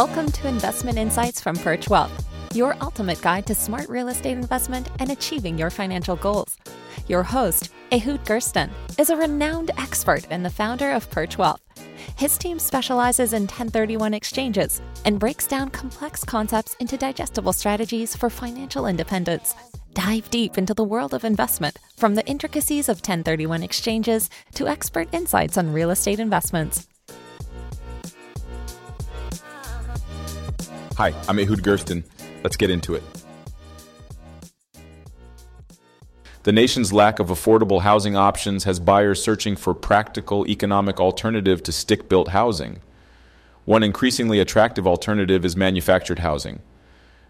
Welcome to Investment Insights from Perch Wealth, your ultimate guide to smart real estate investment and achieving your financial goals. Your host, Ehud Gersten, is a renowned expert and the founder of Perch Wealth. His team specializes in 1031 exchanges and breaks down complex concepts into digestible strategies for financial independence. Dive deep into the world of investment, from the intricacies of 1031 exchanges to expert insights on real estate investments. Hi, I'm Ehud Gersten. Let's get into it. The nation's lack of affordable housing options has buyers searching for practical economic alternative to stick-built housing. One increasingly attractive alternative is manufactured housing.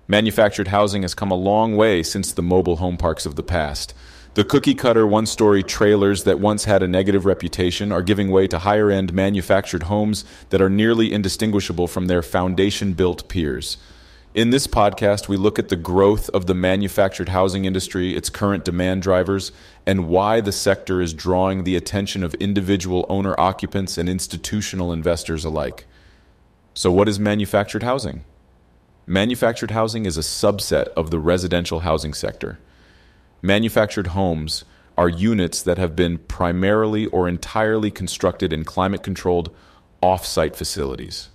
Manufactured housing has come a long way since the mobile home parks of the past. The cookie cutter one story trailers that once had a negative reputation are giving way to higher end manufactured homes that are nearly indistinguishable from their foundation built peers. In this podcast, we look at the growth of the manufactured housing industry, its current demand drivers, and why the sector is drawing the attention of individual owner occupants and institutional investors alike. So, what is manufactured housing? Manufactured housing is a subset of the residential housing sector. Manufactured homes are units that have been primarily or entirely constructed in climate controlled off site facilities.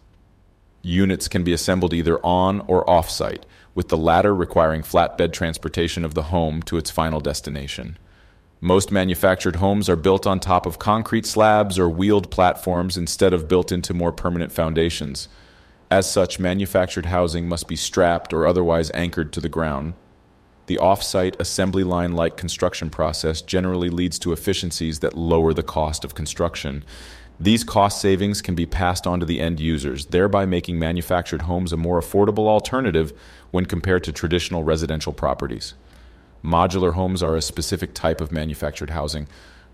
Units can be assembled either on or off site, with the latter requiring flatbed transportation of the home to its final destination. Most manufactured homes are built on top of concrete slabs or wheeled platforms instead of built into more permanent foundations. As such, manufactured housing must be strapped or otherwise anchored to the ground. The off-site assembly line-like construction process generally leads to efficiencies that lower the cost of construction. These cost savings can be passed on to the end users, thereby making manufactured homes a more affordable alternative when compared to traditional residential properties. Modular homes are a specific type of manufactured housing.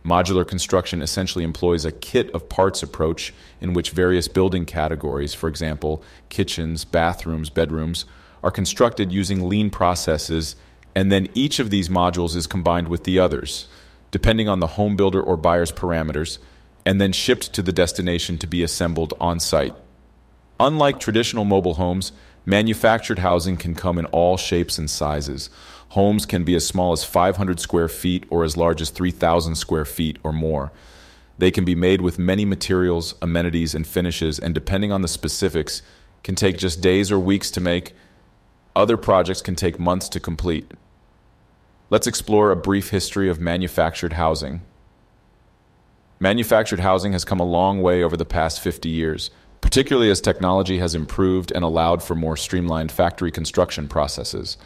Modular construction essentially employs a kit of parts approach in which various building categories, for example, kitchens, bathrooms, bedrooms, are constructed using lean processes and then each of these modules is combined with the others, depending on the home builder or buyer's parameters, and then shipped to the destination to be assembled on site. Unlike traditional mobile homes, manufactured housing can come in all shapes and sizes. Homes can be as small as 500 square feet or as large as 3,000 square feet or more. They can be made with many materials, amenities, and finishes, and depending on the specifics, can take just days or weeks to make. Other projects can take months to complete. Let's explore a brief history of manufactured housing. Manufactured housing has come a long way over the past 50 years, particularly as technology has improved and allowed for more streamlined factory construction processes.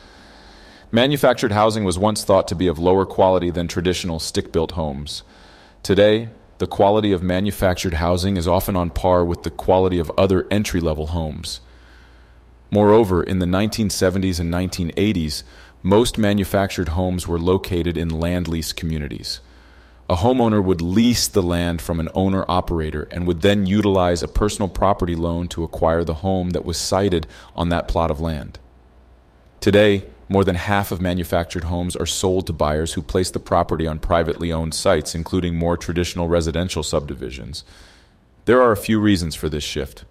Manufactured housing was once thought to be of lower quality than traditional stick built homes. Today, the quality of manufactured housing is often on par with the quality of other entry level homes. Moreover, in the 1970s and 1980s, most manufactured homes were located in land lease communities. A homeowner would lease the land from an owner operator and would then utilize a personal property loan to acquire the home that was sited on that plot of land. Today, more than half of manufactured homes are sold to buyers who place the property on privately owned sites, including more traditional residential subdivisions. There are a few reasons for this shift.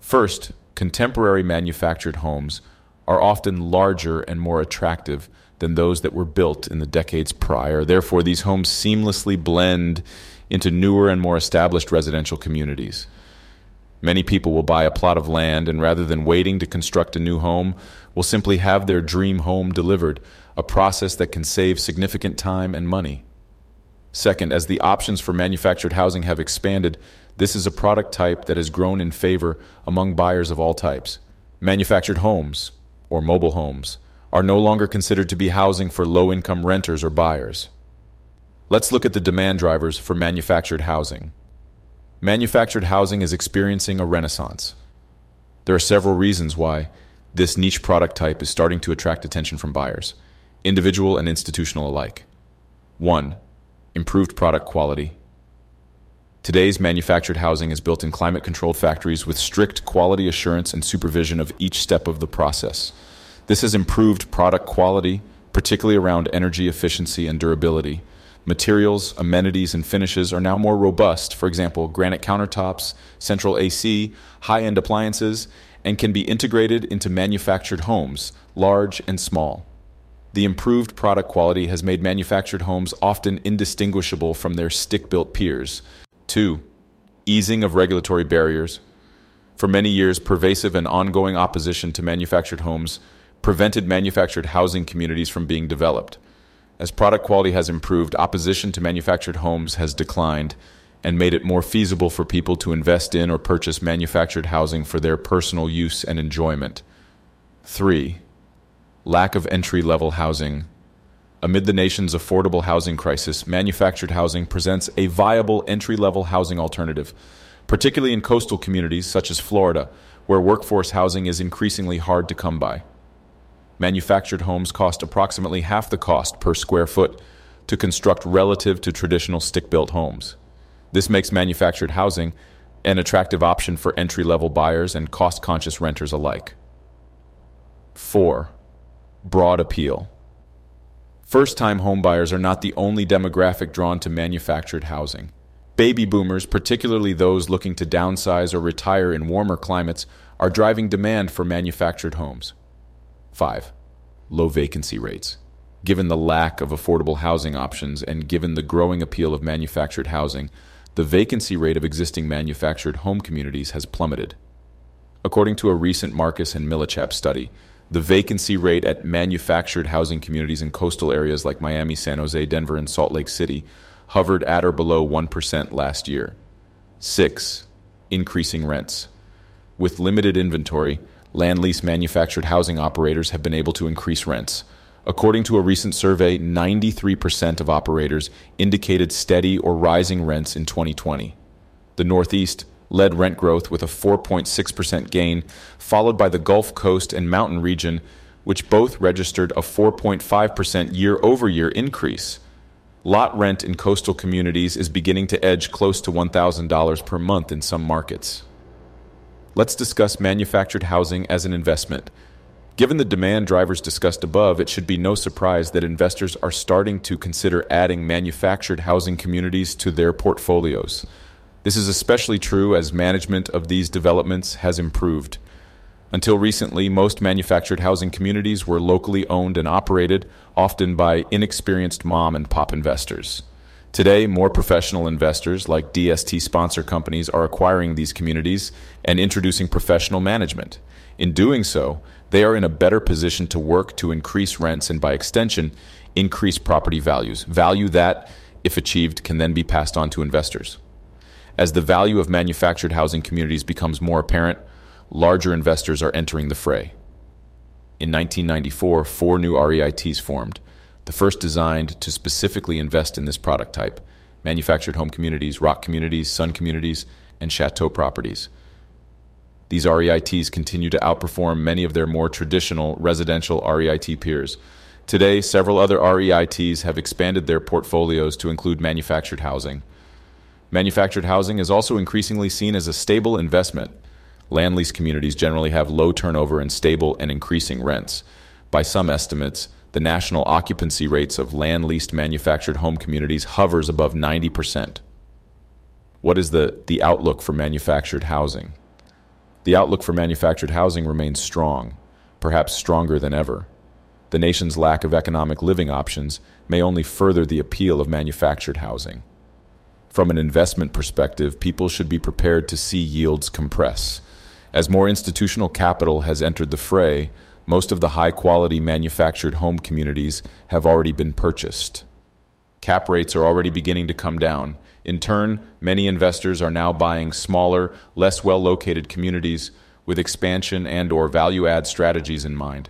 First, contemporary manufactured homes are often larger and more attractive than those that were built in the decades prior. Therefore, these homes seamlessly blend into newer and more established residential communities. Many people will buy a plot of land and rather than waiting to construct a new home, will simply have their dream home delivered, a process that can save significant time and money. Second, as the options for manufactured housing have expanded, this is a product type that has grown in favor among buyers of all types. Manufactured homes, or mobile homes, are no longer considered to be housing for low income renters or buyers. Let's look at the demand drivers for manufactured housing. Manufactured housing is experiencing a renaissance. There are several reasons why this niche product type is starting to attract attention from buyers, individual and institutional alike. 1. Improved product quality. Today's manufactured housing is built in climate controlled factories with strict quality assurance and supervision of each step of the process. This has improved product quality, particularly around energy efficiency and durability. Materials, amenities, and finishes are now more robust, for example, granite countertops, central AC, high end appliances, and can be integrated into manufactured homes, large and small. The improved product quality has made manufactured homes often indistinguishable from their stick built peers. 2. Easing of regulatory barriers. For many years, pervasive and ongoing opposition to manufactured homes prevented manufactured housing communities from being developed. As product quality has improved, opposition to manufactured homes has declined and made it more feasible for people to invest in or purchase manufactured housing for their personal use and enjoyment. 3. Lack of entry level housing. Amid the nation's affordable housing crisis, manufactured housing presents a viable entry level housing alternative, particularly in coastal communities such as Florida, where workforce housing is increasingly hard to come by. Manufactured homes cost approximately half the cost per square foot to construct relative to traditional stick built homes. This makes manufactured housing an attractive option for entry level buyers and cost conscious renters alike. 4. Broad appeal. First time homebuyers are not the only demographic drawn to manufactured housing. Baby boomers, particularly those looking to downsize or retire in warmer climates, are driving demand for manufactured homes. 5. Low vacancy rates. Given the lack of affordable housing options and given the growing appeal of manufactured housing, the vacancy rate of existing manufactured home communities has plummeted. According to a recent Marcus and Millichap study, the vacancy rate at manufactured housing communities in coastal areas like Miami, San Jose, Denver, and Salt Lake City hovered at or below 1% last year. 6. Increasing rents. With limited inventory, land lease manufactured housing operators have been able to increase rents. According to a recent survey, 93% of operators indicated steady or rising rents in 2020. The Northeast led rent growth with a 4.6% gain, followed by the Gulf Coast and Mountain region, which both registered a 4.5% year over year increase. Lot rent in coastal communities is beginning to edge close to $1,000 per month in some markets. Let's discuss manufactured housing as an investment. Given the demand drivers discussed above, it should be no surprise that investors are starting to consider adding manufactured housing communities to their portfolios. This is especially true as management of these developments has improved. Until recently, most manufactured housing communities were locally owned and operated, often by inexperienced mom and pop investors. Today, more professional investors like DST sponsor companies are acquiring these communities and introducing professional management. In doing so, they are in a better position to work to increase rents and, by extension, increase property values, value that, if achieved, can then be passed on to investors. As the value of manufactured housing communities becomes more apparent, larger investors are entering the fray. In 1994, four new REITs formed the first designed to specifically invest in this product type manufactured home communities, ROC communities, sun communities, and chateau properties. These REITs continue to outperform many of their more traditional residential REIT peers. Today, several other REITs have expanded their portfolios to include manufactured housing. Manufactured housing is also increasingly seen as a stable investment. Land lease communities generally have low turnover and stable and increasing rents. By some estimates, the national occupancy rates of land leased manufactured home communities hovers above 90%. What is the, the outlook for manufactured housing? The outlook for manufactured housing remains strong, perhaps stronger than ever. The nation's lack of economic living options may only further the appeal of manufactured housing. From an investment perspective, people should be prepared to see yields compress. As more institutional capital has entered the fray, most of the high quality manufactured home communities have already been purchased. Cap rates are already beginning to come down. In turn, many investors are now buying smaller, less well located communities with expansion and or value add strategies in mind.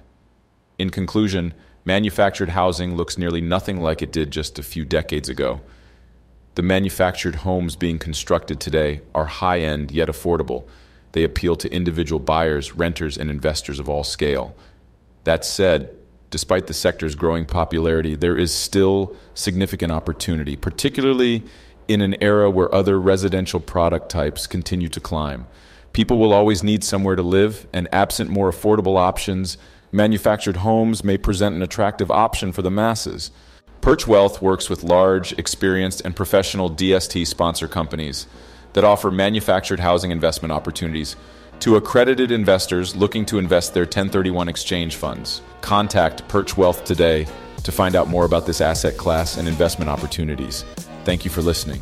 In conclusion, manufactured housing looks nearly nothing like it did just a few decades ago. The manufactured homes being constructed today are high end yet affordable. They appeal to individual buyers, renters, and investors of all scale. That said, despite the sector's growing popularity, there is still significant opportunity, particularly in an era where other residential product types continue to climb. People will always need somewhere to live, and absent more affordable options, manufactured homes may present an attractive option for the masses. Perch Wealth works with large, experienced, and professional DST sponsor companies that offer manufactured housing investment opportunities to accredited investors looking to invest their 1031 exchange funds. Contact Perch Wealth today to find out more about this asset class and investment opportunities. Thank you for listening.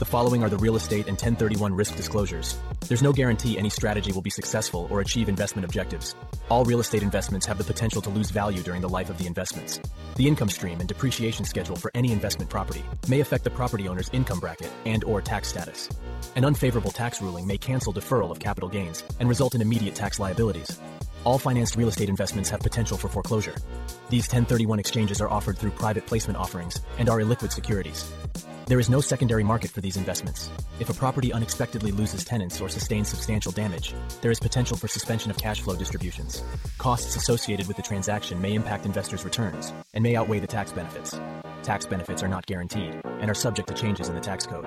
The following are the real estate and 1031 risk disclosures. There's no guarantee any strategy will be successful or achieve investment objectives. All real estate investments have the potential to lose value during the life of the investments. The income stream and depreciation schedule for any investment property may affect the property owner's income bracket and or tax status. An unfavorable tax ruling may cancel deferral of capital gains and result in immediate tax liabilities. All financed real estate investments have potential for foreclosure. These 1031 exchanges are offered through private placement offerings and are illiquid securities. There is no secondary market for these investments. If a property unexpectedly loses tenants or sustains substantial damage, there is potential for suspension of cash flow distributions. Costs associated with the transaction may impact investors' returns and may outweigh the tax benefits. Tax benefits are not guaranteed and are subject to changes in the tax code.